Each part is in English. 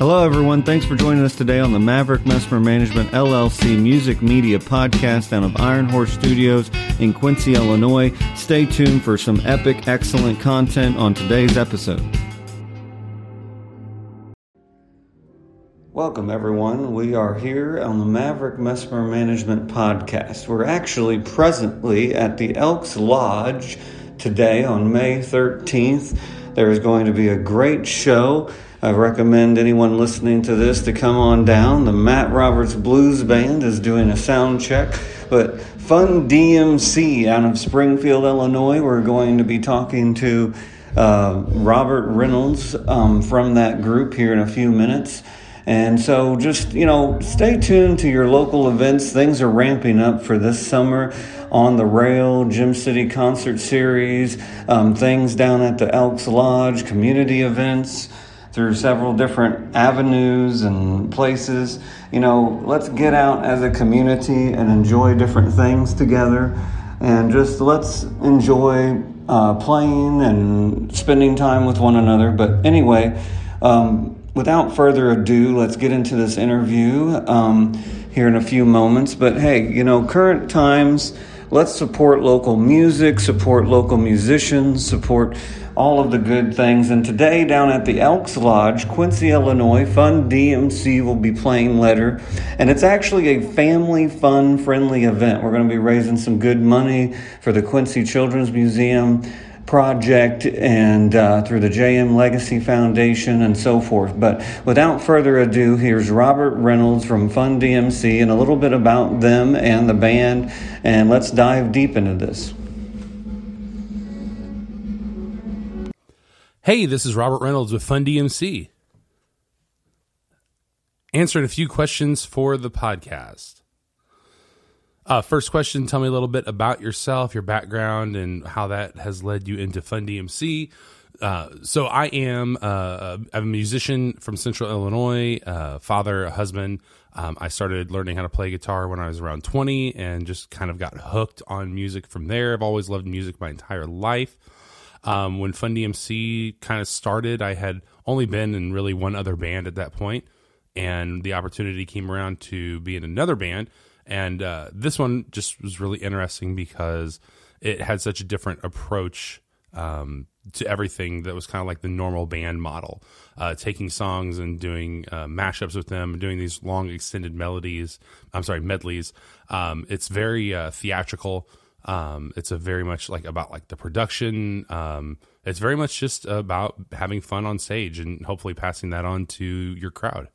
Hello, everyone. Thanks for joining us today on the Maverick Mesmer Management LLC Music Media Podcast out of Iron Horse Studios in Quincy, Illinois. Stay tuned for some epic, excellent content on today's episode. Welcome, everyone. We are here on the Maverick Mesmer Management Podcast. We're actually presently at the Elks Lodge today on May 13th. There is going to be a great show. I recommend anyone listening to this to come on down. The Matt Roberts Blues Band is doing a sound check, but Fun DMC out of Springfield, Illinois, we're going to be talking to uh, Robert Reynolds um, from that group here in a few minutes. And so just, you know, stay tuned to your local events. Things are ramping up for this summer on the rail, Gem City concert series, um, things down at the Elks Lodge, community events through several different avenues and places. You know, let's get out as a community and enjoy different things together. And just let's enjoy uh, playing and spending time with one another. But anyway, um, without further ado, let's get into this interview um, here in a few moments. But hey, you know, current times, let's support local music, support local musicians, support all of the good things. And today, down at the Elks Lodge, Quincy, Illinois, Fun DMC will be playing Letter. And it's actually a family fun friendly event. We're going to be raising some good money for the Quincy Children's Museum project and uh, through the JM Legacy Foundation and so forth. But without further ado, here's Robert Reynolds from Fun DMC and a little bit about them and the band. And let's dive deep into this. Hey, this is Robert Reynolds with Fun DMC. Answering a few questions for the podcast. Uh, first question Tell me a little bit about yourself, your background, and how that has led you into Fun DMC. Uh, so, I am uh, I'm a musician from Central Illinois, uh, father, a husband. Um, I started learning how to play guitar when I was around 20 and just kind of got hooked on music from there. I've always loved music my entire life. Um, when Fun DMC kind of started, I had only been in really one other band at that point, and the opportunity came around to be in another band. And uh, this one just was really interesting because it had such a different approach um, to everything that was kind of like the normal band model, uh, taking songs and doing uh, mashups with them, doing these long extended melodies. I'm sorry, medleys. Um, it's very uh, theatrical. Um, it's a very much like about like the production. Um, it's very much just about having fun on stage and hopefully passing that on to your crowd.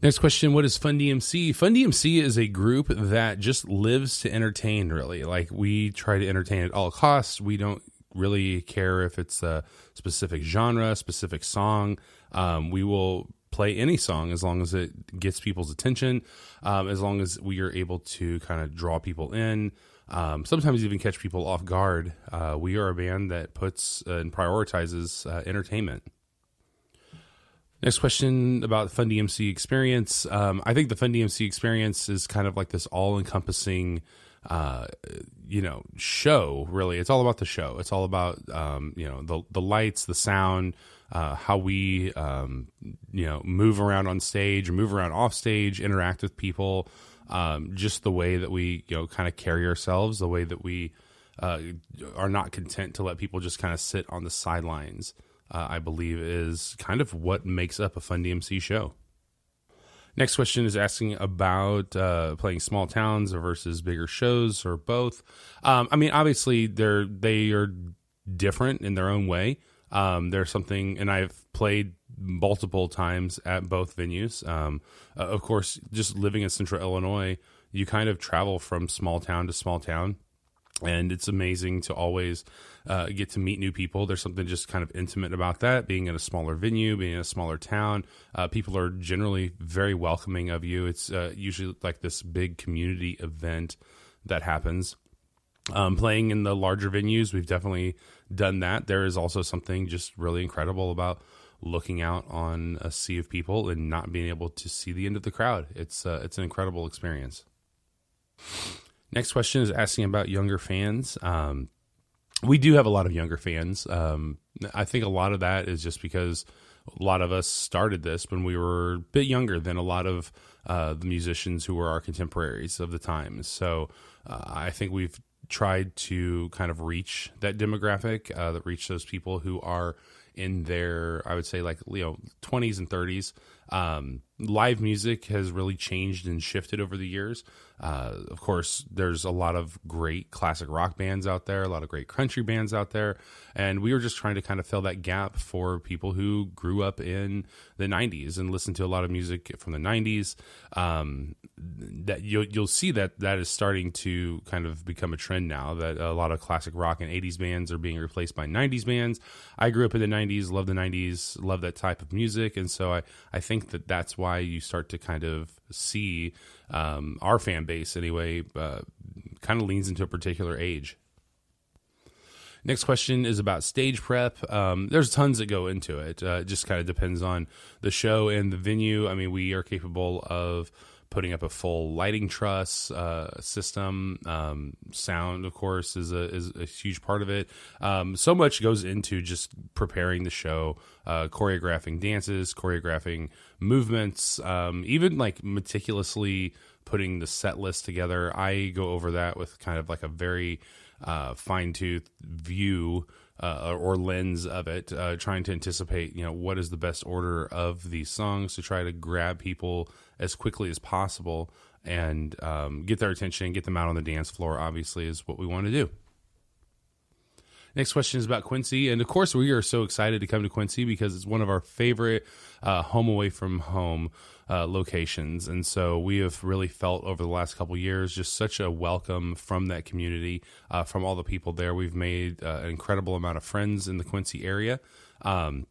Next question What is Fun DMC? Fun DMC is a group that just lives to entertain, really. Like, we try to entertain at all costs. We don't really care if it's a specific genre, specific song. Um, we will play any song as long as it gets people's attention, um, as long as we are able to kind of draw people in um, sometimes even catch people off guard. Uh, we are a band that puts and prioritizes uh, entertainment. Next question about the Fun DMC experience. Um, I think the Fun DMC experience is kind of like this all encompassing, uh, you know, show. Really, it's all about the show. It's all about um, you know the the lights, the sound, uh, how we um, you know move around on stage move around off stage, interact with people um, just the way that we you know kind of carry ourselves, the way that we uh, are not content to let people just kind of sit on the sidelines. Uh, I believe is kind of what makes up a Fun DMC show. Next question is asking about uh, playing small towns versus bigger shows or both. Um, I mean, obviously they're they are different in their own way. Um, there's something, and I've played multiple times at both venues. Um, uh, of course, just living in Central Illinois, you kind of travel from small town to small town. And it's amazing to always uh, get to meet new people. There's something just kind of intimate about that. Being in a smaller venue, being in a smaller town, uh, people are generally very welcoming of you. It's uh, usually like this big community event that happens. Um, playing in the larger venues, we've definitely done that. There is also something just really incredible about looking out on a sea of people and not being able to see the end of the crowd. It's uh, it's an incredible experience. Next question is asking about younger fans. Um, we do have a lot of younger fans. Um, I think a lot of that is just because a lot of us started this when we were a bit younger than a lot of uh, the musicians who were our contemporaries of the time. So uh, I think we've tried to kind of reach that demographic, uh, that reach those people who are in their, I would say, like you know, twenties and thirties. Um, live music has really changed and shifted over the years. Uh, of course, there's a lot of great classic rock bands out there, a lot of great country bands out there, and we were just trying to kind of fill that gap for people who grew up in the '90s and listened to a lot of music from the '90s. Um, that you'll you'll see that that is starting to kind of become a trend now. That a lot of classic rock and '80s bands are being replaced by '90s bands. I grew up in the '90s, love the '90s, love that type of music, and so I I think that that's why you start to kind of see um, our fan base anyway uh, kind of leans into a particular age. Next question is about stage prep. Um, there's tons that go into it. Uh, it just kind of depends on the show and the venue. I mean, we are capable of putting up a full lighting truss uh, system. Um, sound, of course, is a is a huge part of it. Um, so much goes into just preparing the show, uh, choreographing dances, choreographing movements, um, even like meticulously putting the set list together. I go over that with kind of like a very uh, fine tooth view. Uh, or lens of it, uh, trying to anticipate, you know, what is the best order of these songs to try to grab people as quickly as possible and um, get their attention, get them out on the dance floor. Obviously, is what we want to do. Next question is about Quincy. And of course, we are so excited to come to Quincy because it's one of our favorite uh, home away from home uh, locations. And so we have really felt over the last couple years just such a welcome from that community, uh, from all the people there. We've made uh, an incredible amount of friends in the Quincy area. Um,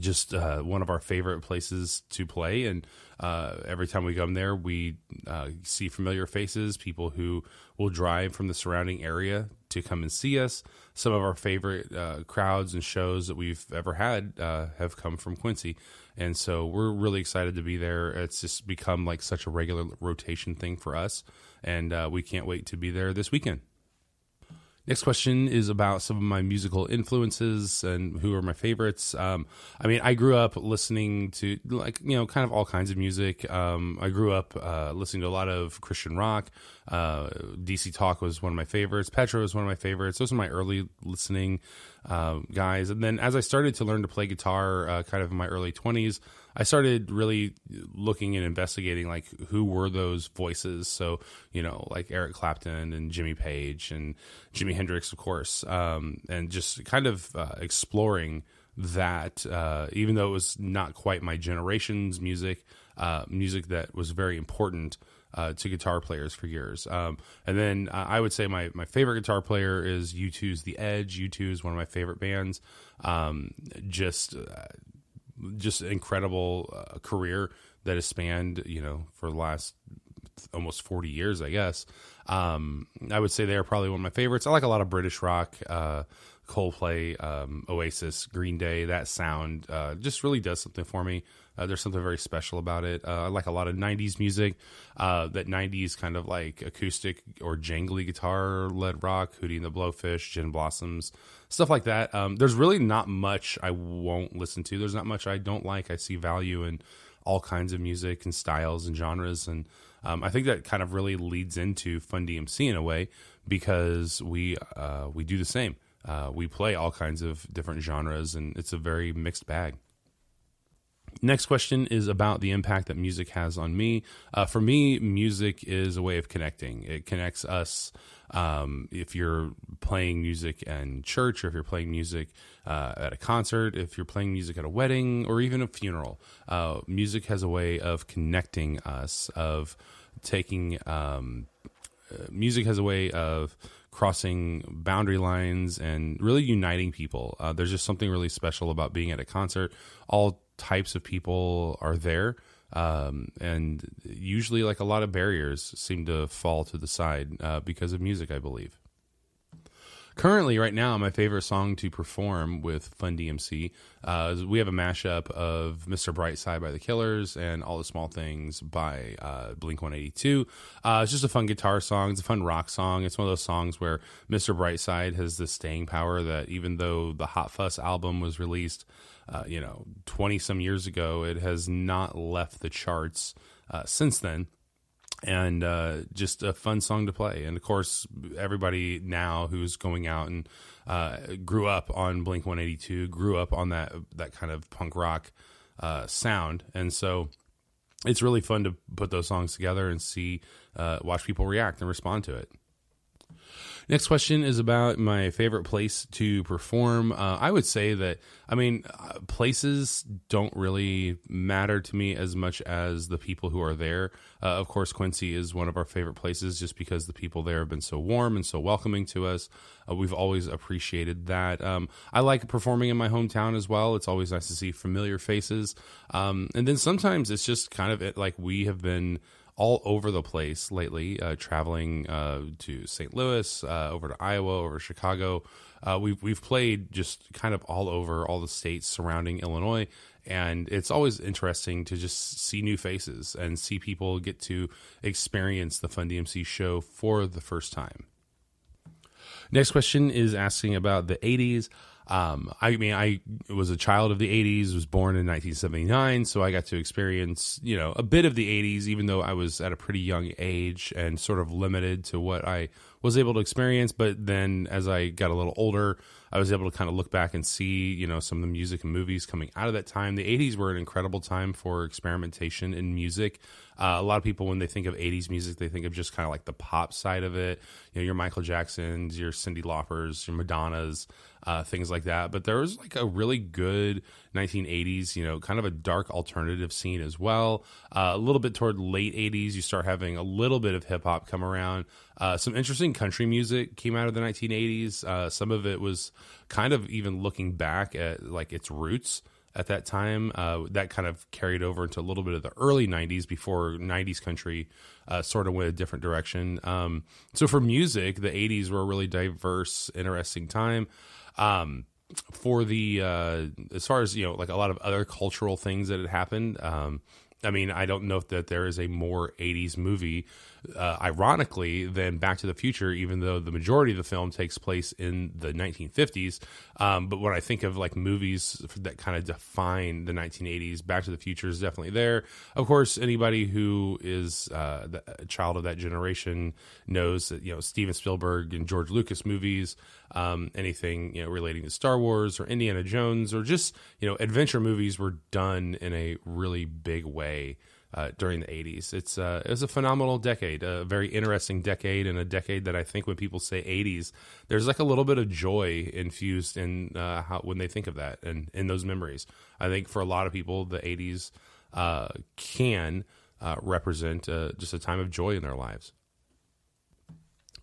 just uh, one of our favorite places to play. And uh, every time we come there, we uh, see familiar faces, people who will drive from the surrounding area to come and see us. Some of our favorite uh, crowds and shows that we've ever had uh, have come from Quincy. And so we're really excited to be there. It's just become like such a regular rotation thing for us. And uh, we can't wait to be there this weekend. Next question is about some of my musical influences and who are my favorites. Um, I mean, I grew up listening to like you know kind of all kinds of music. Um, I grew up uh, listening to a lot of Christian rock. Uh, DC Talk was one of my favorites. Petra was one of my favorites. Those are my early listening uh, guys. And then as I started to learn to play guitar, uh, kind of in my early twenties, I started really looking and investigating like who were those voices. So you know, like Eric Clapton and Jimmy Page and Jimi Hendrix, of course, um, and just kind of uh, exploring that. Uh, even though it was not quite my generation's music, uh, music that was very important. Uh, to guitar players for years. Um, and then uh, I would say my, my favorite guitar player is U2's The Edge. U2 is one of my favorite bands. Um, just uh, just incredible uh, career that has spanned, you know, for the last almost 40 years, I guess. Um, I would say they are probably one of my favorites. I like a lot of British rock, uh, Coldplay, um, Oasis, Green Day. That sound uh, just really does something for me. Uh, there's something very special about it. Uh, I like a lot of 90s music, uh, that 90s kind of like acoustic or jangly guitar led rock, Hootie and the Blowfish, Gin Blossoms, stuff like that. Um, there's really not much I won't listen to. There's not much I don't like. I see value in all kinds of music and styles and genres. And um, I think that kind of really leads into Fun DMC in a way because we, uh, we do the same. Uh, we play all kinds of different genres and it's a very mixed bag. Next question is about the impact that music has on me. Uh, for me, music is a way of connecting. It connects us. Um, if you're playing music in church, or if you're playing music uh, at a concert, if you're playing music at a wedding, or even a funeral, uh, music has a way of connecting us, of taking. Um, music has a way of crossing boundary lines and really uniting people. Uh, there's just something really special about being at a concert. All types of people are there. Um, and usually, like a lot of barriers seem to fall to the side uh, because of music, I believe. Currently, right now, my favorite song to perform with Fun DMC, uh, we have a mashup of Mr. Brightside by The Killers and All the Small Things by uh, Blink 182. Uh, it's just a fun guitar song. It's a fun rock song. It's one of those songs where Mr. Brightside has the staying power that even though the Hot Fuss album was released, uh, you know, 20 some years ago, it has not left the charts uh, since then and uh, just a fun song to play. And of course, everybody now who's going out and uh, grew up on Blink 182, grew up on that that kind of punk rock uh, sound, and so it's really fun to put those songs together and see uh, watch people react and respond to it. Next question is about my favorite place to perform. Uh, I would say that, I mean, uh, places don't really matter to me as much as the people who are there. Uh, of course, Quincy is one of our favorite places just because the people there have been so warm and so welcoming to us. Uh, we've always appreciated that. Um, I like performing in my hometown as well. It's always nice to see familiar faces. Um, and then sometimes it's just kind of it, like we have been all over the place lately, uh, traveling uh, to St. Louis, uh, over to Iowa, over Chicago. Uh, we've we've played just kind of all over all the states surrounding Illinois, and it's always interesting to just see new faces and see people get to experience the Fun DMC show for the first time. Next question is asking about the 80s. Um, I mean, I was a child of the 80s, was born in 1979, so I got to experience, you know, a bit of the 80s, even though I was at a pretty young age and sort of limited to what I was able to experience. But then as I got a little older, I was able to kind of look back and see, you know, some of the music and movies coming out of that time. The 80s were an incredible time for experimentation in music. Uh, a lot of people, when they think of 80s music, they think of just kind of like the pop side of it. You know, your Michael Jacksons, your Cyndi Laupers, your Madonnas uh, things like that. But there was like a really good 1980s, you know, kind of a dark alternative scene as well. Uh, a little bit toward late 80s, you start having a little bit of hip hop come around. Uh, some interesting country music came out of the 1980s. Uh, some of it was kind of even looking back at like its roots at that time. Uh, that kind of carried over into a little bit of the early 90s before 90s country uh, sort of went a different direction. Um, so for music, the 80s were a really diverse, interesting time. Um, for the uh, as far as you know, like a lot of other cultural things that had happened. Um, I mean, I don't know that there is a more 80s movie uh, ironically, than Back to the Future, even though the majority of the film takes place in the 1950s. Um, but when I think of like movies that kind of define the 1980s, Back to the Future is definitely there. Of course, anybody who is uh, a child of that generation knows that you know Steven Spielberg and George Lucas movies, um, anything you know relating to Star Wars or Indiana Jones or just you know adventure movies were done in a really big way uh, during the 80s. It's uh, it was a phenomenal decade, a very interesting decade, and a decade that I think when people say 80s, there's like a little bit of joy infused in uh, how when they think of that and in those memories. I think for a lot of people, the 80s uh, can uh, represent uh, just a time of joy in their lives.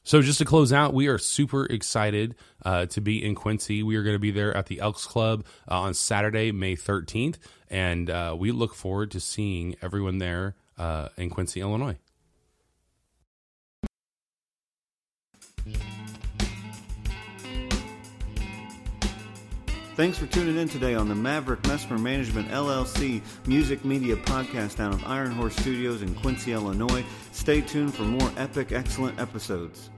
So, just to close out, we are super excited uh, to be in Quincy. We are going to be there at the Elks Club uh, on Saturday, May 13th, and uh, we look forward to seeing everyone there uh, in Quincy, Illinois. Thanks for tuning in today on the Maverick Mesmer Management LLC music media podcast out of Iron Horse Studios in Quincy, Illinois. Stay tuned for more epic, excellent episodes.